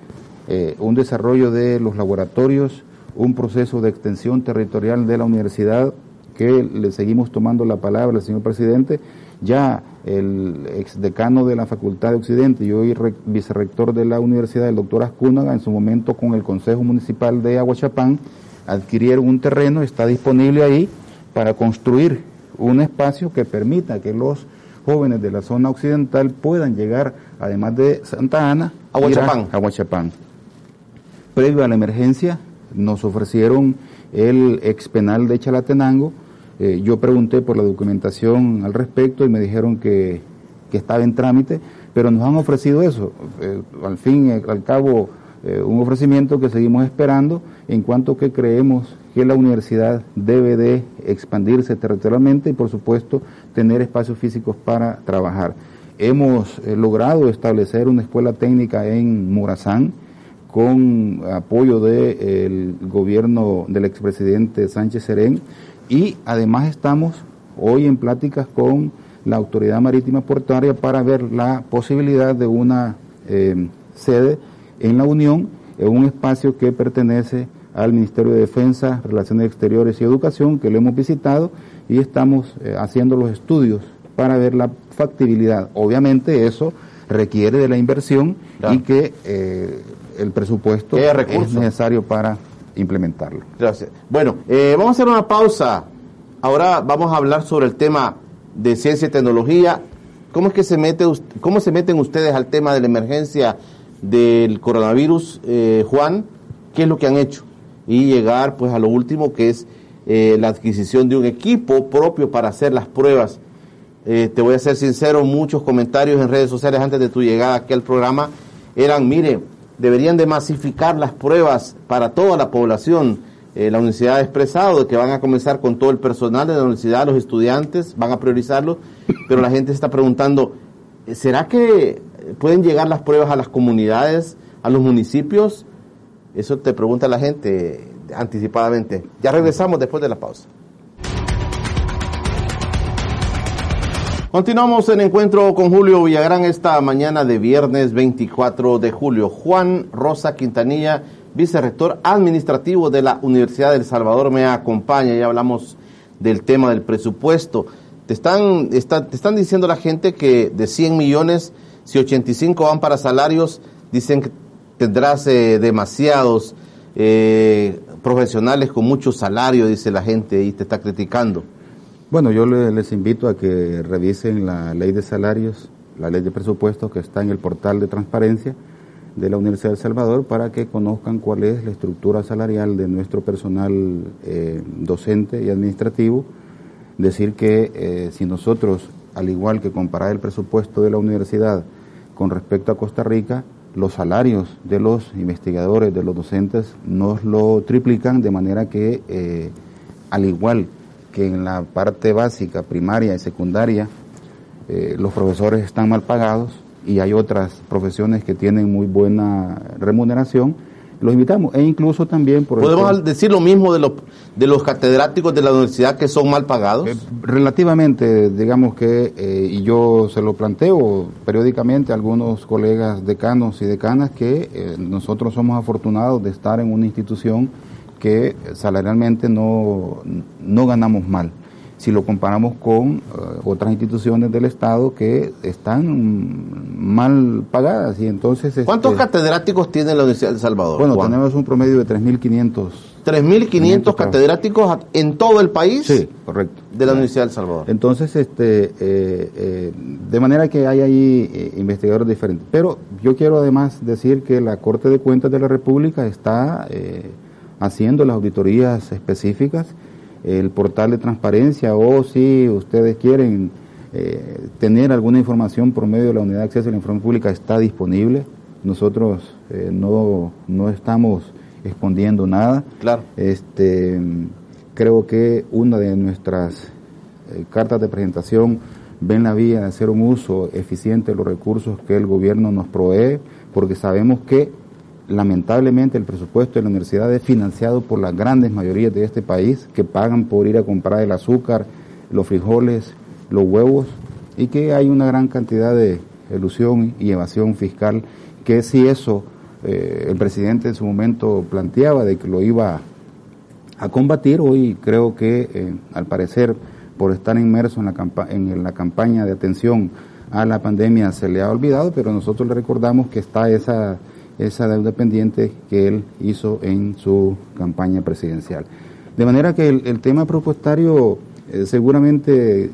eh, un desarrollo de los laboratorios, un proceso de extensión territorial de la universidad, que le seguimos tomando la palabra al señor presidente. Ya el exdecano de la Facultad de Occidente y hoy vicerrector de la universidad, el doctor Ascúnaga, en su momento con el Consejo Municipal de Aguachapán, adquirieron un terreno, está disponible ahí para construir un espacio que permita que los jóvenes de la zona occidental puedan llegar, además de Santa Ana, a Huachapán. A, Huachapán. Previo a la emergencia, nos ofrecieron el ex penal de Chalatenango. Eh, yo pregunté por la documentación al respecto y me dijeron que, que estaba en trámite, pero nos han ofrecido eso. Eh, al fin, y al cabo, eh, un ofrecimiento que seguimos esperando en cuanto que creemos que la universidad debe de expandirse territorialmente y por supuesto tener espacios físicos para trabajar. hemos eh, logrado establecer una escuela técnica en Morazán con apoyo del gobierno del expresidente Sánchez Serén y además estamos hoy en pláticas con la Autoridad Marítima Portuaria para ver la posibilidad de una eh, sede en la Unión, en un espacio que pertenece al Ministerio de Defensa, Relaciones Exteriores y Educación, que lo hemos visitado y estamos eh, haciendo los estudios para ver la factibilidad. Obviamente eso requiere de la inversión y que eh, el presupuesto es necesario para implementarlo. Gracias. Bueno, eh, vamos a hacer una pausa. Ahora vamos a hablar sobre el tema de ciencia y tecnología. ¿Cómo es que se mete, cómo se meten ustedes al tema de la emergencia del coronavirus, eh, Juan? ¿Qué es lo que han hecho? Y llegar, pues, a lo último que es eh, la adquisición de un equipo propio para hacer las pruebas. te voy a ser sincero, muchos comentarios en redes sociales antes de tu llegada aquí al programa eran, mire, deberían de masificar las pruebas para toda la población. Eh, la universidad ha expresado que van a comenzar con todo el personal de la universidad, los estudiantes, van a priorizarlo, pero la gente está preguntando, ¿será que pueden llegar las pruebas a las comunidades, a los municipios? Eso te pregunta la gente anticipadamente. Ya regresamos después de la pausa. Continuamos en encuentro con Julio Villagrán esta mañana de viernes 24 de julio. Juan Rosa Quintanilla, vicerrector administrativo de la Universidad del Salvador, me acompaña. Ya hablamos del tema del presupuesto. Te están, te están diciendo la gente que de 100 millones, si 85 van para salarios, dicen que tendrás eh, demasiados eh, profesionales con mucho salario, dice la gente, y te está criticando. Bueno, yo les invito a que revisen la ley de salarios, la ley de presupuestos que está en el portal de transparencia de la Universidad de El Salvador para que conozcan cuál es la estructura salarial de nuestro personal eh, docente y administrativo. Decir que si nosotros, al igual que comparar el presupuesto de la universidad con respecto a Costa Rica, los salarios de los investigadores, de los docentes, nos lo triplican de manera que, eh, al igual que en la parte básica, primaria y secundaria, eh, los profesores están mal pagados y hay otras profesiones que tienen muy buena remuneración, los invitamos. E incluso también... Por ¿Podemos decir lo mismo de los, de los catedráticos de la universidad que son mal pagados? Eh, relativamente, digamos que, eh, y yo se lo planteo periódicamente a algunos colegas decanos y decanas, que nosotros somos afortunados de estar en una institución que salarialmente no, no ganamos mal si lo comparamos con eh, otras instituciones del Estado que están mal pagadas. y entonces ¿Cuántos este, catedráticos tiene la Universidad de Salvador? Bueno, tenemos un promedio de 3.500. 3.500 catedráticos en todo el país. Sí, correcto. De la Universidad de Salvador. Entonces, este, eh, eh, de manera que hay ahí investigadores diferentes. Pero yo quiero además decir que la Corte de Cuentas de la República está haciendo las auditorías específicas, el portal de transparencia o si ustedes quieren eh, tener alguna información por medio de la Unidad de Acceso a la Información Pública está disponible. Nosotros eh, no, no estamos escondiendo nada. Claro. Este, creo que una de nuestras eh, cartas de presentación ven la vía de hacer un uso eficiente de los recursos que el gobierno nos provee, porque sabemos que lamentablemente el presupuesto de la universidad es financiado por las grandes mayorías de este país que pagan por ir a comprar el azúcar, los frijoles, los huevos y que hay una gran cantidad de elusión y evasión fiscal que si eso eh, el presidente en su momento planteaba de que lo iba a combatir, hoy creo que eh, al parecer por estar inmerso en la, en la campaña de atención a la pandemia se le ha olvidado, pero nosotros le recordamos que está esa esa deuda pendiente que él hizo en su campaña presidencial. De manera que el, tema propuestario eh, seguramente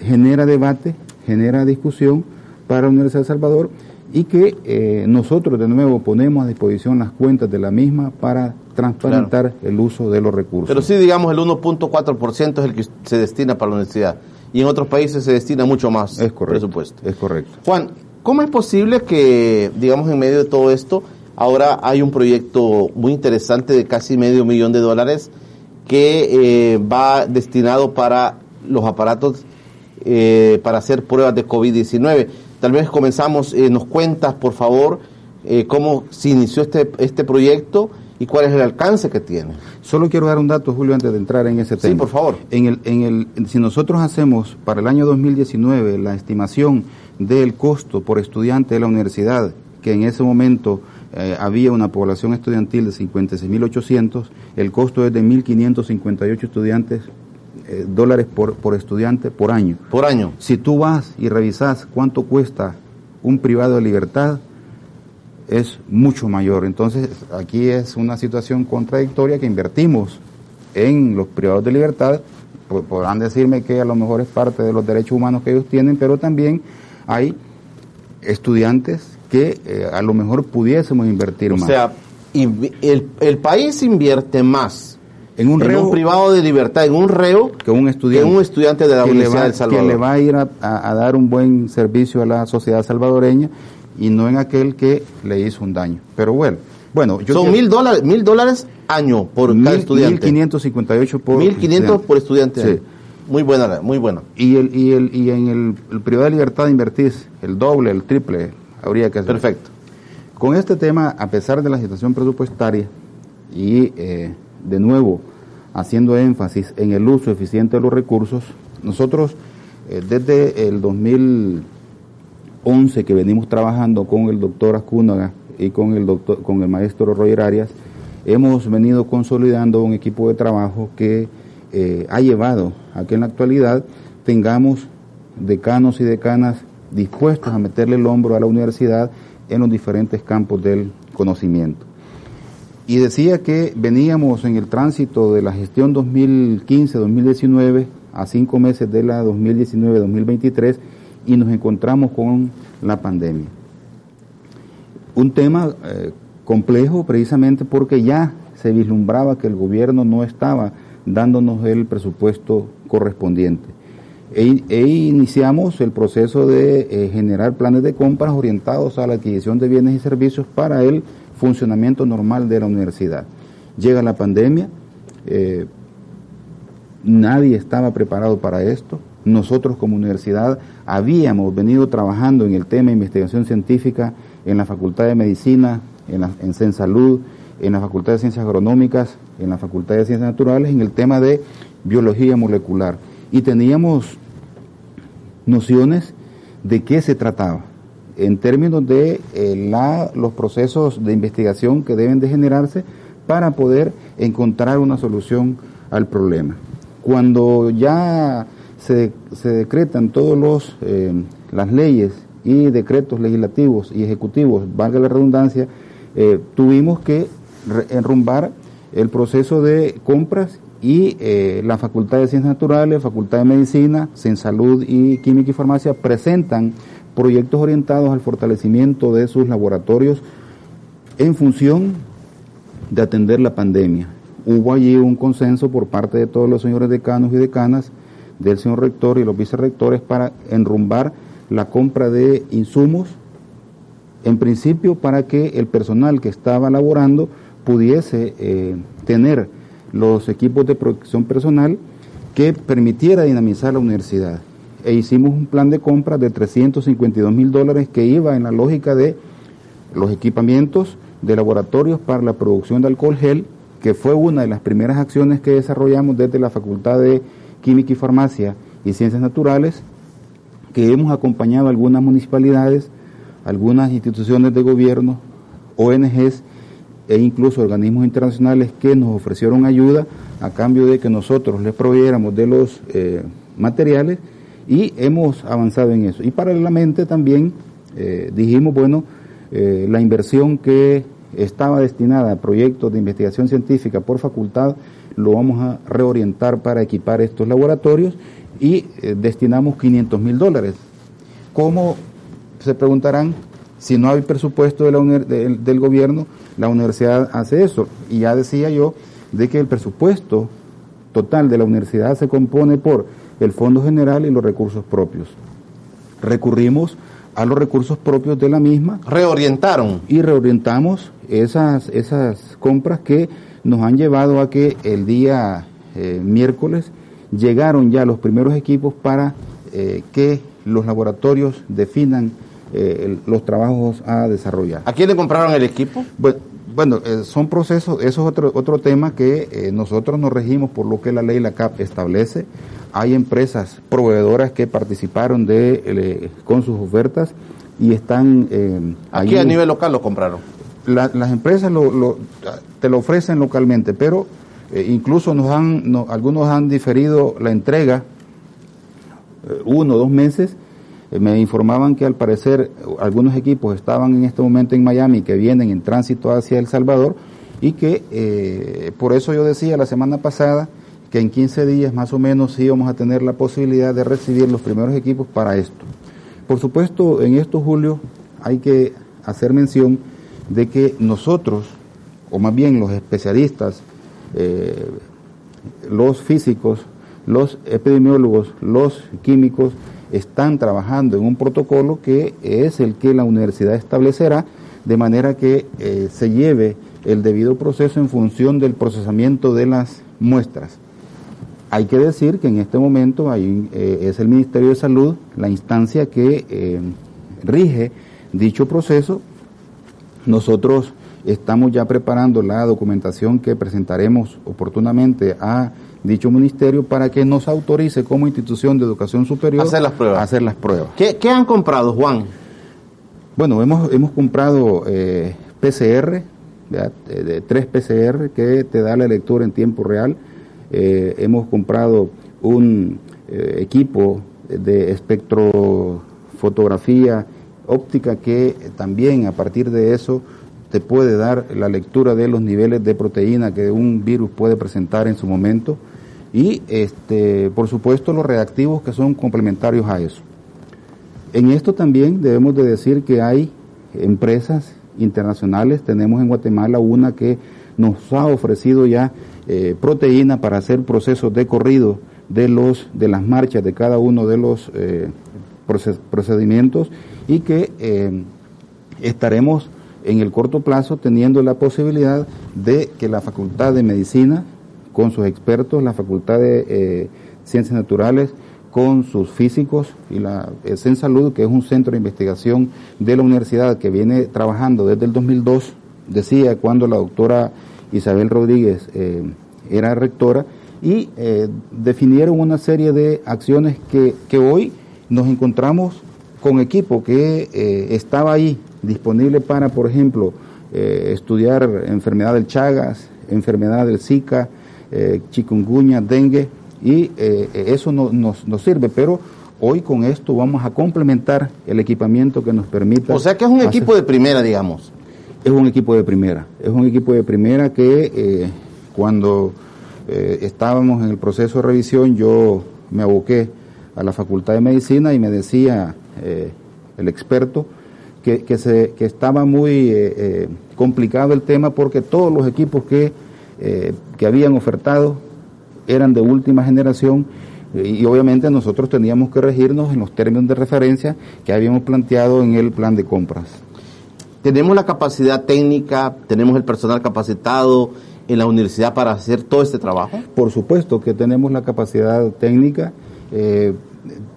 genera debate, genera discusión para la Universidad de Salvador y que eh, nosotros de nuevo ponemos a disposición las cuentas de la misma para transparentar el uso de los recursos. Pero sí, digamos, el 1.4% es el que se destina para la universidad y en otros países se destina mucho más es correcto, presupuesto. Es correcto. Juan, ¿Cómo es posible que, digamos, en medio de todo esto, ahora hay un proyecto muy interesante de casi medio millón de dólares que eh, va destinado para los aparatos eh, para hacer pruebas de COVID-19? tal vez comenzamos, eh, nos cuentas, por favor, cómo se inició este, este proyecto y cuál es el alcance que tiene. Solo quiero dar un dato, Julio, antes de entrar en ese tema. Sí, por favor. En el, en el, si nosotros hacemos para el año 2019 la estimación del costo por estudiante de la universidad, que en ese momento eh, había una población estudiantil de 56.800, el costo es de 1.558 estudiantes eh, dólares por, por estudiante por año. Por año. Si tú vas y revisas cuánto cuesta un privado de libertad, es mucho mayor. Entonces, aquí es una situación contradictoria que invertimos en los privados de libertad. Pod- Podrán decirme que a lo mejor es parte de los derechos humanos que ellos tienen, pero también hay estudiantes que eh, a lo mejor pudiésemos invertir O más. sea, invi- el, el país invierte más en un en reo un privado de libertad, en un reo, que un estudiante, que un estudiante de la Universidad va- de El Salvador. Que le va a ir a, a- a dar un buen servicio a la sociedad salvadoreña y no en aquel que le hizo un daño. Pero bueno, bueno yo Son mil dólares, mil dólares año por cada Mil- estudiante. 1558 por 1500 por estudiante. Sí. Muy buena, muy buena. Y, el, y, el, y en el, el privado de libertad invertís el doble, el triple, habría que hacer. Perfecto. Con este tema, a pesar de la situación presupuestaria y eh, de nuevo haciendo énfasis en el uso eficiente de los recursos, nosotros eh, desde el 2011 que venimos trabajando con el doctor Ascúnaga y con el doctor, con el maestro Roger Arias, hemos venido consolidando un equipo de trabajo que eh, ha llevado a que en la actualidad tengamos decanos y decanas dispuestos a meterle el hombro a la universidad en los diferentes campos del conocimiento. Y decía que veníamos en el tránsito de la gestión 2015-2019 a cinco meses de la 2019-2023 y nos encontramos con la pandemia. Un tema eh, complejo precisamente porque ya se vislumbraba que el gobierno no estaba dándonos el presupuesto correspondiente. E, e iniciamos el proceso de eh, generar planes de compras orientados a la adquisición de bienes y servicios para el funcionamiento normal de la universidad. Llega la pandemia, eh, nadie estaba preparado para esto. Nosotros como universidad habíamos venido trabajando en el tema de investigación científica en la Facultad de Medicina, en, la, en CEN Salud, en la Facultad de Ciencias Agronómicas, en la Facultad de Ciencias Naturales, en el tema de biología molecular. Y teníamos nociones de qué se trataba en términos de eh, la, los procesos de investigación que deben de generarse para poder encontrar una solución al problema. Cuando ya se, decretan todos los eh, las leyes y decretos legislativos y ejecutivos, valga la redundancia, eh, tuvimos que enrumbar el proceso de compras y eh, la Facultad de Ciencias Naturales, Facultad de Medicina, en Salud y Química y Farmacia presentan proyectos orientados al fortalecimiento de sus laboratorios en función de atender la pandemia. Hubo allí un consenso por parte de todos los señores decanos y decanas, del señor rector y los vicerrectores para enrumbar la compra de insumos, en principio para que el personal que estaba laborando pudiese eh, tener los equipos de protección personal que permitiera dinamizar la universidad. E hicimos un plan de compra de 352 mil dólares que iba en la lógica de los equipamientos de laboratorios para la producción de alcohol gel, que fue una de las primeras acciones que desarrollamos desde la Facultad de Química y Farmacia y Ciencias Naturales, que hemos acompañado a algunas municipalidades, algunas instituciones de gobierno, ONGs e incluso organismos internacionales que nos ofrecieron ayuda a cambio de que nosotros les proveyéramos de los eh, materiales y hemos avanzado en eso. Y paralelamente también eh, dijimos, bueno, eh, la inversión que estaba destinada a proyectos de investigación científica por facultad lo vamos a reorientar para equipar estos laboratorios y destinamos 500 mil dólares. ¿Cómo se preguntarán? Si no hay presupuesto de la, de, del gobierno, la universidad hace eso. Y ya decía yo de que el presupuesto total de la universidad se compone por el Fondo General y los recursos propios. Recurrimos a los recursos propios de la misma. Reorientaron. Y reorientamos esas, esas compras que nos han llevado a que el día eh, miércoles llegaron ya los primeros equipos para eh, que los laboratorios definan eh, los trabajos a desarrollar. ¿A quién le compraron el equipo? Bueno, bueno, eh, son procesos, eso es otro, otro tema que eh, nosotros nos regimos por lo que la ley, la CAP, establece. Hay empresas proveedoras que participaron de, con sus ofertas y están Aquí allí. a nivel local lo compraron. La- las empresas lo, lo- te lo ofrecen localmente, pero incluso nos han, no- algunos han diferido la entrega uno o dos meses. Me informaban que al parecer algunos equipos estaban en este momento en Miami, que vienen en tránsito hacia El Salvador, y que eh, por eso yo decía la semana pasada que en 15 días más o menos íbamos a tener la posibilidad de recibir los primeros equipos para esto. Por supuesto, en esto, Julio, hay que hacer mención de que nosotros, o más bien los especialistas, eh, los físicos, los epidemiólogos, los químicos, están trabajando en un protocolo que es el que la universidad establecerá de manera que eh, se lleve el debido proceso en función del procesamiento de las muestras. Hay que decir que en este momento hay, eh, es el Ministerio de Salud la instancia que eh, rige dicho proceso. Nosotros estamos ya preparando la documentación que presentaremos oportunamente a dicho ministerio para que nos autorice como institución de educación superior Hacer las pruebas. a hacer las pruebas. ¿Qué, qué han comprado, Juan? Bueno, hemos, hemos comprado eh, PCR, ¿verdad? De tres PCR que te da la lectura en tiempo real. Eh, hemos comprado un eh, equipo de espectrofotografía óptica que también a partir de eso te puede dar la lectura de los niveles de proteína que un virus puede presentar en su momento y este por supuesto los reactivos que son complementarios a eso. En esto también debemos de decir que hay empresas internacionales, tenemos en Guatemala una que nos ha ofrecido ya eh, proteína para hacer procesos de corrido de los de las marchas de cada uno de los eh, procedimientos y que eh, estaremos en el corto plazo teniendo la posibilidad de que la Facultad de Medicina, con sus expertos, la Facultad de eh, Ciencias Naturales, con sus físicos y la en Salud, que es un centro de investigación de la universidad que viene trabajando desde el 2002, decía cuando la doctora Isabel Rodríguez eh, era rectora, y eh, definieron una serie de acciones que, que hoy nos encontramos con equipo que eh, estaba ahí disponible para, por ejemplo, eh, estudiar enfermedad del Chagas, enfermedad del Zika, eh, chikungunya, dengue, y eh, eso no- nos, nos sirve, pero hoy con esto vamos a complementar el equipamiento que nos permita. O sea que es un hacer- equipo de primera, digamos. es un equipo de primera, es un equipo de primera que eh, cuando eh, estábamos en el proceso de revisión yo me aboqué a la Facultad de Medicina y me decía eh, el experto que, que, se, que estaba muy eh, eh, complicado el tema porque todos los equipos que, eh, que habían ofertado eran de última generación eh, y obviamente nosotros teníamos que regirnos en los términos de referencia que habíamos planteado en el plan de compras. Tenemos la capacidad técnica, tenemos el personal capacitado en la universidad para hacer todo este trabajo. Por supuesto que tenemos la capacidad técnica, eh,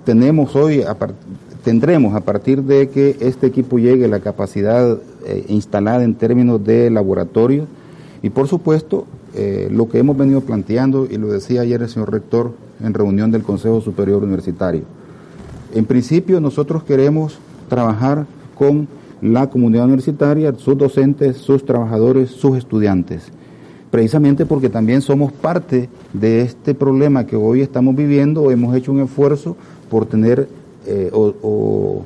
tenemos hoy, a tendremos a partir de que este equipo llegue la capacidad eh, instalada en términos de laboratorio y por supuesto eh, lo que hemos venido planteando y lo decía ayer el señor rector en reunión del Consejo Superior Universitario. En principio nosotros queremos trabajar con la comunidad universitaria, sus docentes, sus trabajadores, sus estudiantes, precisamente porque también somos parte de este problema que hoy estamos viviendo, hemos hecho un esfuerzo por tener eh, o, o-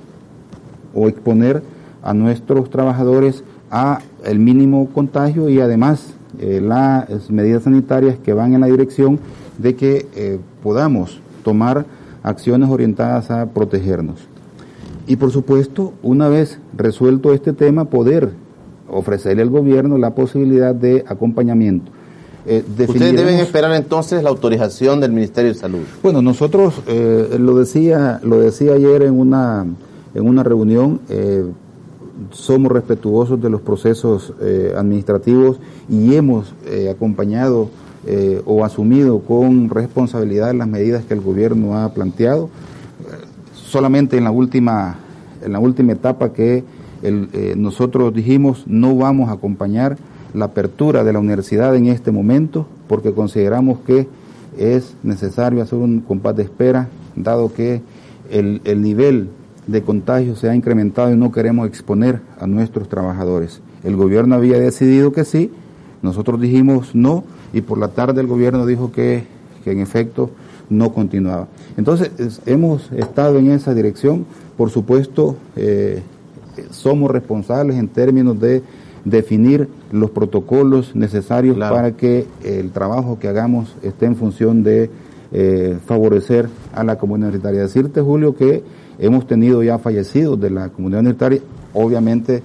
o exponer a nuestros trabajadores a el mínimo contagio y además eh, las medidas sanitarias que van en la dirección de que eh, podamos tomar acciones orientadas a protegernos. Y por supuesto, una vez resuelto este tema, poder ofrecerle al gobierno la posibilidad de acompañamiento. Eh, Ustedes deben esperar entonces la autorización del Ministerio de Salud. bueno, nosotros eh, lo decía lo decía ayer en una en una reunión. eh, somos respetuosos de los procesos eh, administrativos y hemos eh, acompañado eh, o asumido con responsabilidad las medidas que el gobierno ha planteado. Solamente en la última en la última etapa que nosotros dijimos no vamos a acompañar la apertura de la universidad en este momento porque consideramos que es necesario hacer un compás de espera, dado que el, el nivel de contagio se ha incrementado y no queremos exponer a nuestros trabajadores. El gobierno había decidido que sí, nosotros dijimos no y por la tarde el gobierno dijo que, que en efecto no continuaba. Entonces es- hemos estado en esa dirección, por supuesto eh, somos responsables en términos de definir los protocolos necesarios Claro. para que el trabajo que hagamos esté en función de eh, favorecer a la comunidad universitaria. Decirte, Julio, que hemos tenido ya fallecidos de la comunidad universitaria, obviamente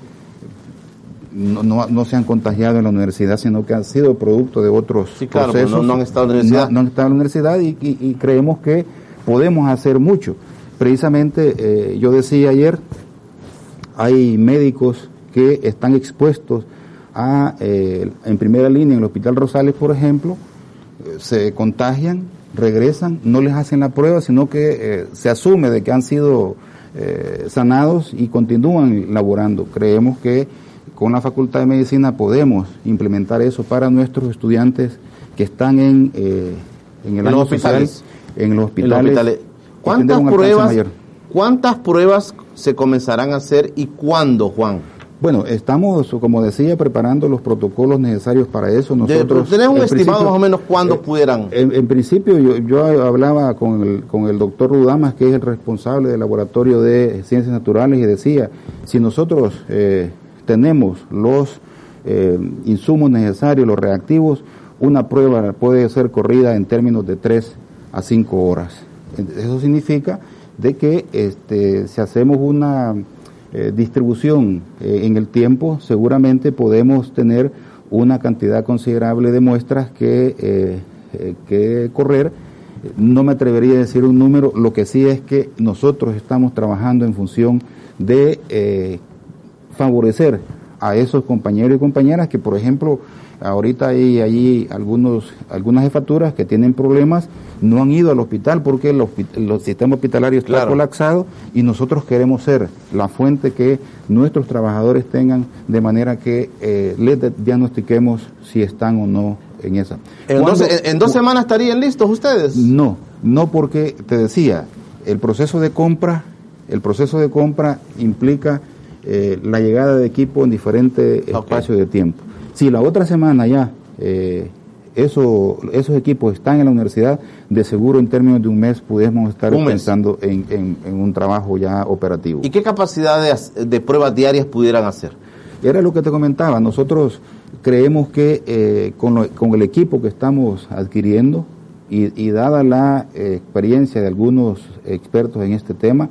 no, no, no se han contagiado en la universidad, sino que han sido producto de otros Sí, claro, procesos. no- no han estado en la universidad. No, han estado en la universidad y, y- y creemos que podemos hacer mucho. Precisamente, eh, yo decía ayer, hay médicos que están expuestos a, eh, en primera línea en el Hospital Rosales, por ejemplo, eh, se contagian, regresan, no les hacen la prueba, sino que eh, se asume de que han sido eh, sanados y continúan laborando. Creemos que con la Facultad de Medicina podemos implementar eso para nuestros estudiantes que están en, eh, en el En los hospitales. en los En los hospitales. hospitales. ¿Cuántas pruebas, mayor. ¿Cuántas pruebas se comenzarán a hacer y cuándo, Juan? Bueno, estamos, como decía, preparando los protocolos necesarios para eso. Nosotros, ¿Tenés un estimado más o menos cuándo eh, pudieran? En, en principio, yo, yo hablaba con el, con el doctor Rudamas, que es el responsable del laboratorio de ciencias naturales, y decía, si nosotros eh, tenemos los eh, insumos necesarios, los reactivos, una prueba puede ser corrida en términos de 3 a 5 horas. Eso significa de que este, si hacemos una eh, distribución eh, en el tiempo, seguramente podemos tener una cantidad considerable de muestras que, eh, que correr. No me atrevería a decir un número, lo que sí es que nosotros estamos trabajando en función de favorecer a esos compañeros y compañeras que, por ejemplo, ahorita hay allí algunos, algunas jefaturas que tienen problemas, no han ido al hospital porque el, el sistema hospitalario está Claro. colapsado y nosotros queremos ser la fuente que nuestros trabajadores tengan de manera que eh, les diagnostiquemos si están o no en esa. En ¿Cuándo- dos, en dos semanas estarían listos ustedes. no, no porque te decía, el proceso de compra, el proceso de compra implica eh, la llegada de equipo en diferentes espacios de tiempo. Si la otra semana ya eh, eso, esos equipos están en la universidad, de seguro en términos de un mes podemos estar mes. pensando en, en- en un trabajo ya operativo. ¿Y qué capacidad de, as- de pruebas diarias pudieran hacer? Era lo que te comentaba, nosotros creemos que eh, con, lo- con el equipo que estamos adquiriendo y, y dada la eh, experiencia de algunos expertos en este tema,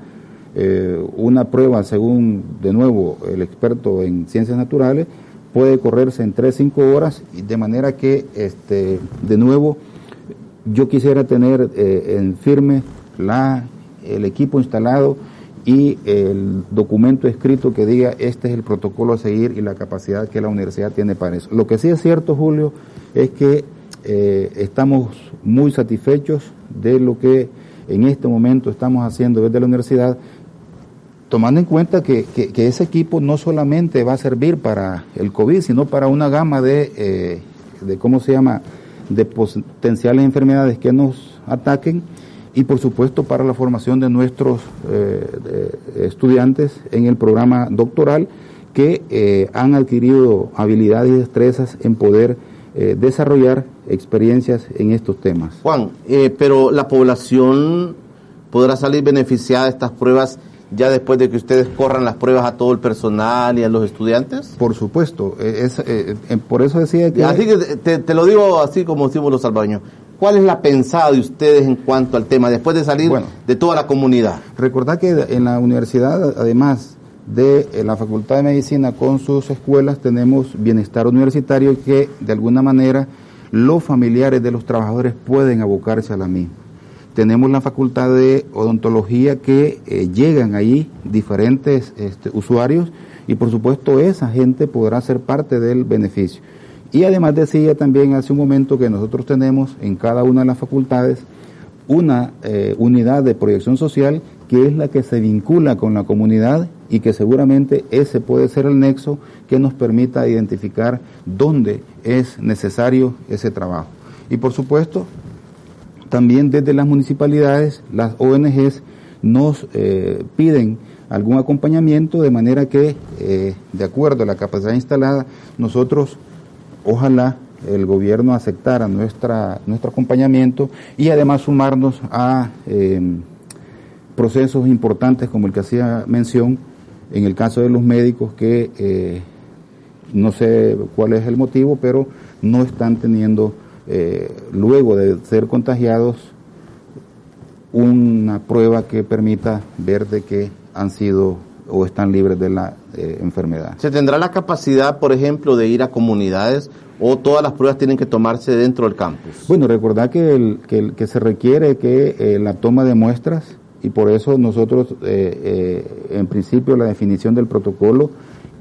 eh, una prueba según, de nuevo, el experto en ciencias naturales, puede correrse en 3-5 horas, y de manera que, este, de nuevo, yo quisiera tener eh, en firme la, el equipo instalado y el documento escrito que diga este es el protocolo a seguir y la capacidad que la universidad tiene para eso. Lo que sí es cierto, Julio, es que eh, estamos muy satisfechos de lo que en este momento estamos haciendo desde la universidad, tomando en cuenta que, que- ese equipo no solamente va a servir para el COVID, sino para una gama de, eh, de ¿cómo se llama?, de potenciales enfermedades que nos ataquen y por supuesto para la formación de nuestros eh, estudiantes en el programa doctoral que eh, han adquirido habilidades y destrezas en poder desarrollar experiencias en estos temas. Juan, pero la población podrá salir beneficiada de estas pruebas ya después de que ustedes corran las pruebas a todo el personal y a los estudiantes. Por supuesto, eh, es, eh, eh, por eso decía que... Así que te, te lo digo así como decimos los salvadoreños. ¿Cuál es la pensada de ustedes en cuanto al tema después de salir Bueno. de toda la comunidad? Recordad que en la universidad, además de la Facultad de Medicina con sus escuelas, tenemos bienestar universitario que de alguna manera los familiares de los trabajadores pueden abocarse a la misma. Tenemos la Facultad de Odontología que eh, llegan ahí diferentes este, usuarios y por supuesto esa gente podrá ser parte del beneficio. Y además decía también hace un momento que nosotros tenemos en cada una de las facultades una eh, unidad de proyección social que es la que se vincula con la comunidad y que seguramente ese puede ser el nexo que nos permita identificar dónde es necesario ese trabajo. Y por supuesto, también desde las municipalidades, las ONGs nos eh, piden algún acompañamiento de manera que, eh, de acuerdo a la capacidad instalada, nosotros, ojalá el gobierno aceptara nuestra, nuestro acompañamiento y además sumarnos a eh, procesos importantes como el que hacía mención en el caso de los médicos que eh, no sé cuál es el motivo, pero no están teniendo, eh, luego de ser contagiados, una prueba que permita ver de que han sido o están libres de la eh, enfermedad. ¿Se tendrá la capacidad, por ejemplo, de ir a comunidades o todas las pruebas tienen que tomarse dentro del campus? Bueno, recordad que, el, que, el, que se requiere que eh, la toma de muestras y por eso nosotros, eh, en principio, la definición del protocolo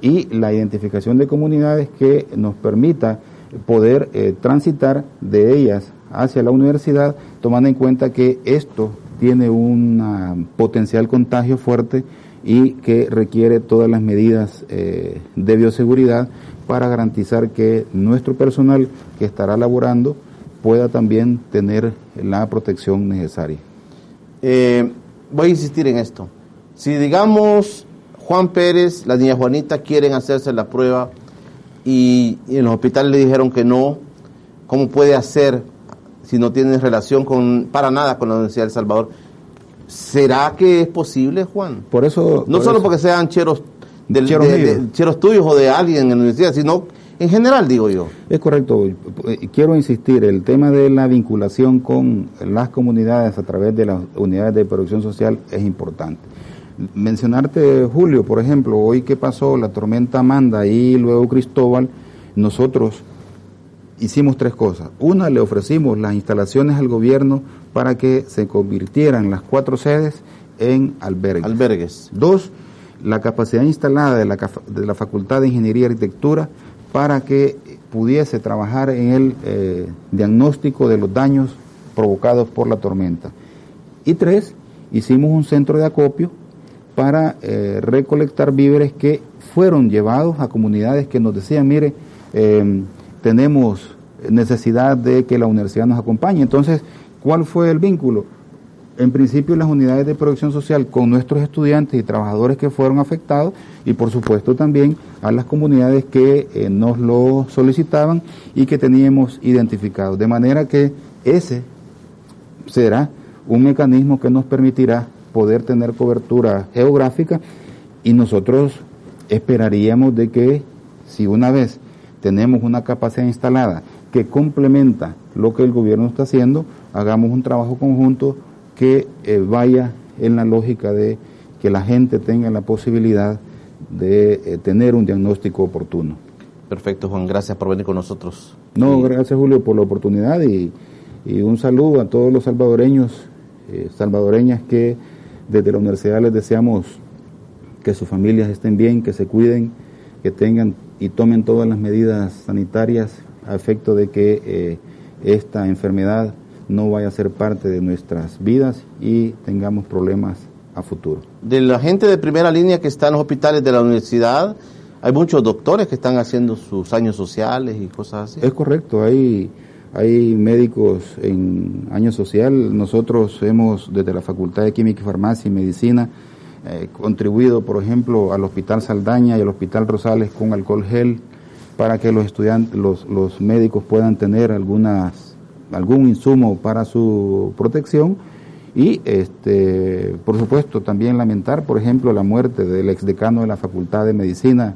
y la identificación de comunidades que nos permita poder transitar de ellas hacia la universidad, tomando en cuenta que esto tiene un potencial contagio fuerte y que requiere todas las medidas eh, de bioseguridad para garantizar que nuestro personal que estará laborando pueda también tener la protección necesaria. Eh, voy a insistir en esto. Si digamos Juan Pérez, la niña Juanita quieren hacerse la prueba y, y en los hospitales le dijeron que no, ¿cómo puede hacer si no tiene relación con para nada con la Universidad de El Salvador? ¿Será que es posible, Juan? Por eso. No por solo eso. porque sean cheros, del, Cheros de- de- cheros tuyos o de alguien en la universidad, sino en general, digo yo. Es correcto. Eh, Quiero insistir, el tema de la vinculación con las comunidades a través de las unidades de producción social es importante. Mencionarte, Julio, por ejemplo, hoy que pasó la tormenta Amanda y luego Cristóbal, nosotros hicimos tres cosas. Una, le ofrecimos las instalaciones al gobierno para que se convirtieran las cuatro sedes en albergues. Albergues. Dos, la capacidad instalada de la, de la Facultad de Ingeniería y Arquitectura para que pudiese trabajar en el eh, diagnóstico de los daños provocados por la tormenta. Y tres, hicimos un centro de acopio para eh, recolectar víveres que fueron llevados a comunidades que nos decían, mire, eh, tenemos necesidad de que la universidad nos acompañe. Entonces, ¿cuál fue el vínculo? En principio, las unidades de producción social con nuestros estudiantes y trabajadores que fueron afectados y, por supuesto, también a las comunidades que eh, nos lo solicitaban y que teníamos identificados. De manera que ese será un mecanismo que nos permitirá poder tener cobertura geográfica y nosotros esperaríamos de que si una vez tenemos una capacidad instalada que complementa lo que el gobierno está haciendo, hagamos un trabajo conjunto que eh, vaya en la lógica de que la gente tenga la posibilidad de eh, tener un diagnóstico oportuno. Perfecto, Juan. Gracias por venir con nosotros. No, gracias Julio por la oportunidad y, y un saludo a todos los salvadoreños, eh, salvadoreñas que desde la universidad les deseamos que sus familias estén bien, que se cuiden, que tengan y tomen todas las medidas sanitarias a efecto de que eh, esta enfermedad no vaya a ser parte de nuestras vidas y tengamos problemas a futuro. De la gente de primera línea que está en los hospitales de la universidad, hay muchos doctores que están haciendo sus años sociales y cosas así. Es correcto, hay, hay médicos en año social. Nosotros hemos, desde la Facultad de Química y Farmacia y Medicina, eh, contribuido, por ejemplo, al Hospital Saldaña y al Hospital Rosales con alcohol gel para que los estudiantes, los, los médicos puedan tener algunas, algún insumo para su protección. Y, este, por supuesto, también lamentar, por ejemplo, la muerte del exdecano de la Facultad de Medicina,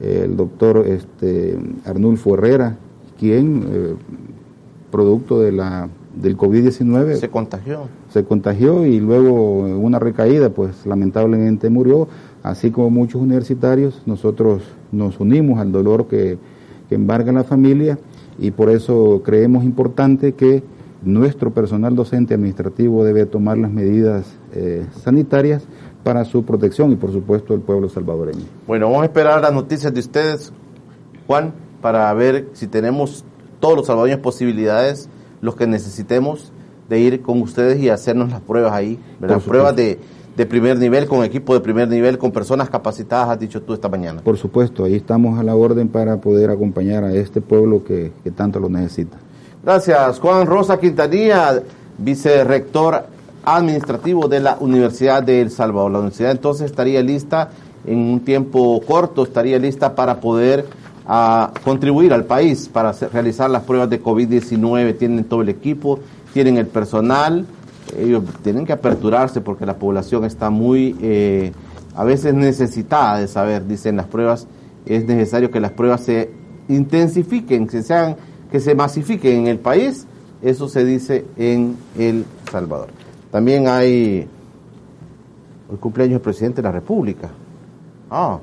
el doctor este, Arnulfo Herrera, quien, eh, producto de la, del COVID-19, Se contagió. se contagió y luego en una recaída, pues lamentablemente murió, así como muchos universitarios, nosotros nos unimos al dolor que, que embarga la familia y por eso creemos importante que nuestro personal docente administrativo debe tomar las medidas eh, sanitarias para su protección y por supuesto el pueblo salvadoreño. Bueno, vamos a esperar las noticias de ustedes, Juan, para ver si tenemos todos los salvadoreños posibilidades, los que necesitemos de ir con ustedes y hacernos las pruebas ahí, ¿verdad? Pruebas de, de primer nivel, con equipo de primer nivel, con personas capacitadas, has dicho tú esta mañana. Por supuesto, ahí estamos a la orden para poder acompañar a este pueblo que, que tanto lo necesita. Gracias, Juan Rosa Quintanilla, vicerrector administrativo de la Universidad de El Salvador. La universidad entonces estaría lista en un tiempo corto, estaría lista para poder a contribuir al país para realizar las pruebas de COVID-19. Tienen todo el equipo, tienen el personal, ellos tienen que aperturarse porque la población está muy, eh, a veces necesitada de saber, dicen las pruebas, es necesario que las pruebas se intensifiquen, que sean, que se masifiquen en el país. Eso se dice en El Salvador. También hay el cumpleaños del presidente de la República. Ah,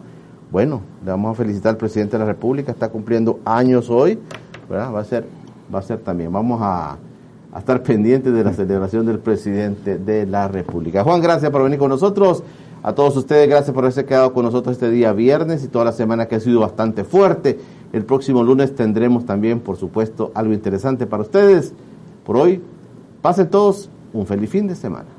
bueno, le vamos a felicitar al presidente de la República, está cumpliendo años hoy, ¿verdad? Va a ser, va a ser también. Vamos a, a estar pendientes de la celebración del presidente de la República. Juan, gracias por venir con nosotros. A todos ustedes, gracias por haberse quedado con nosotros este día viernes y toda la semana que ha sido bastante fuerte. El próximo lunes tendremos también, por supuesto, algo interesante para ustedes. Por hoy, pasen todos un feliz fin de semana.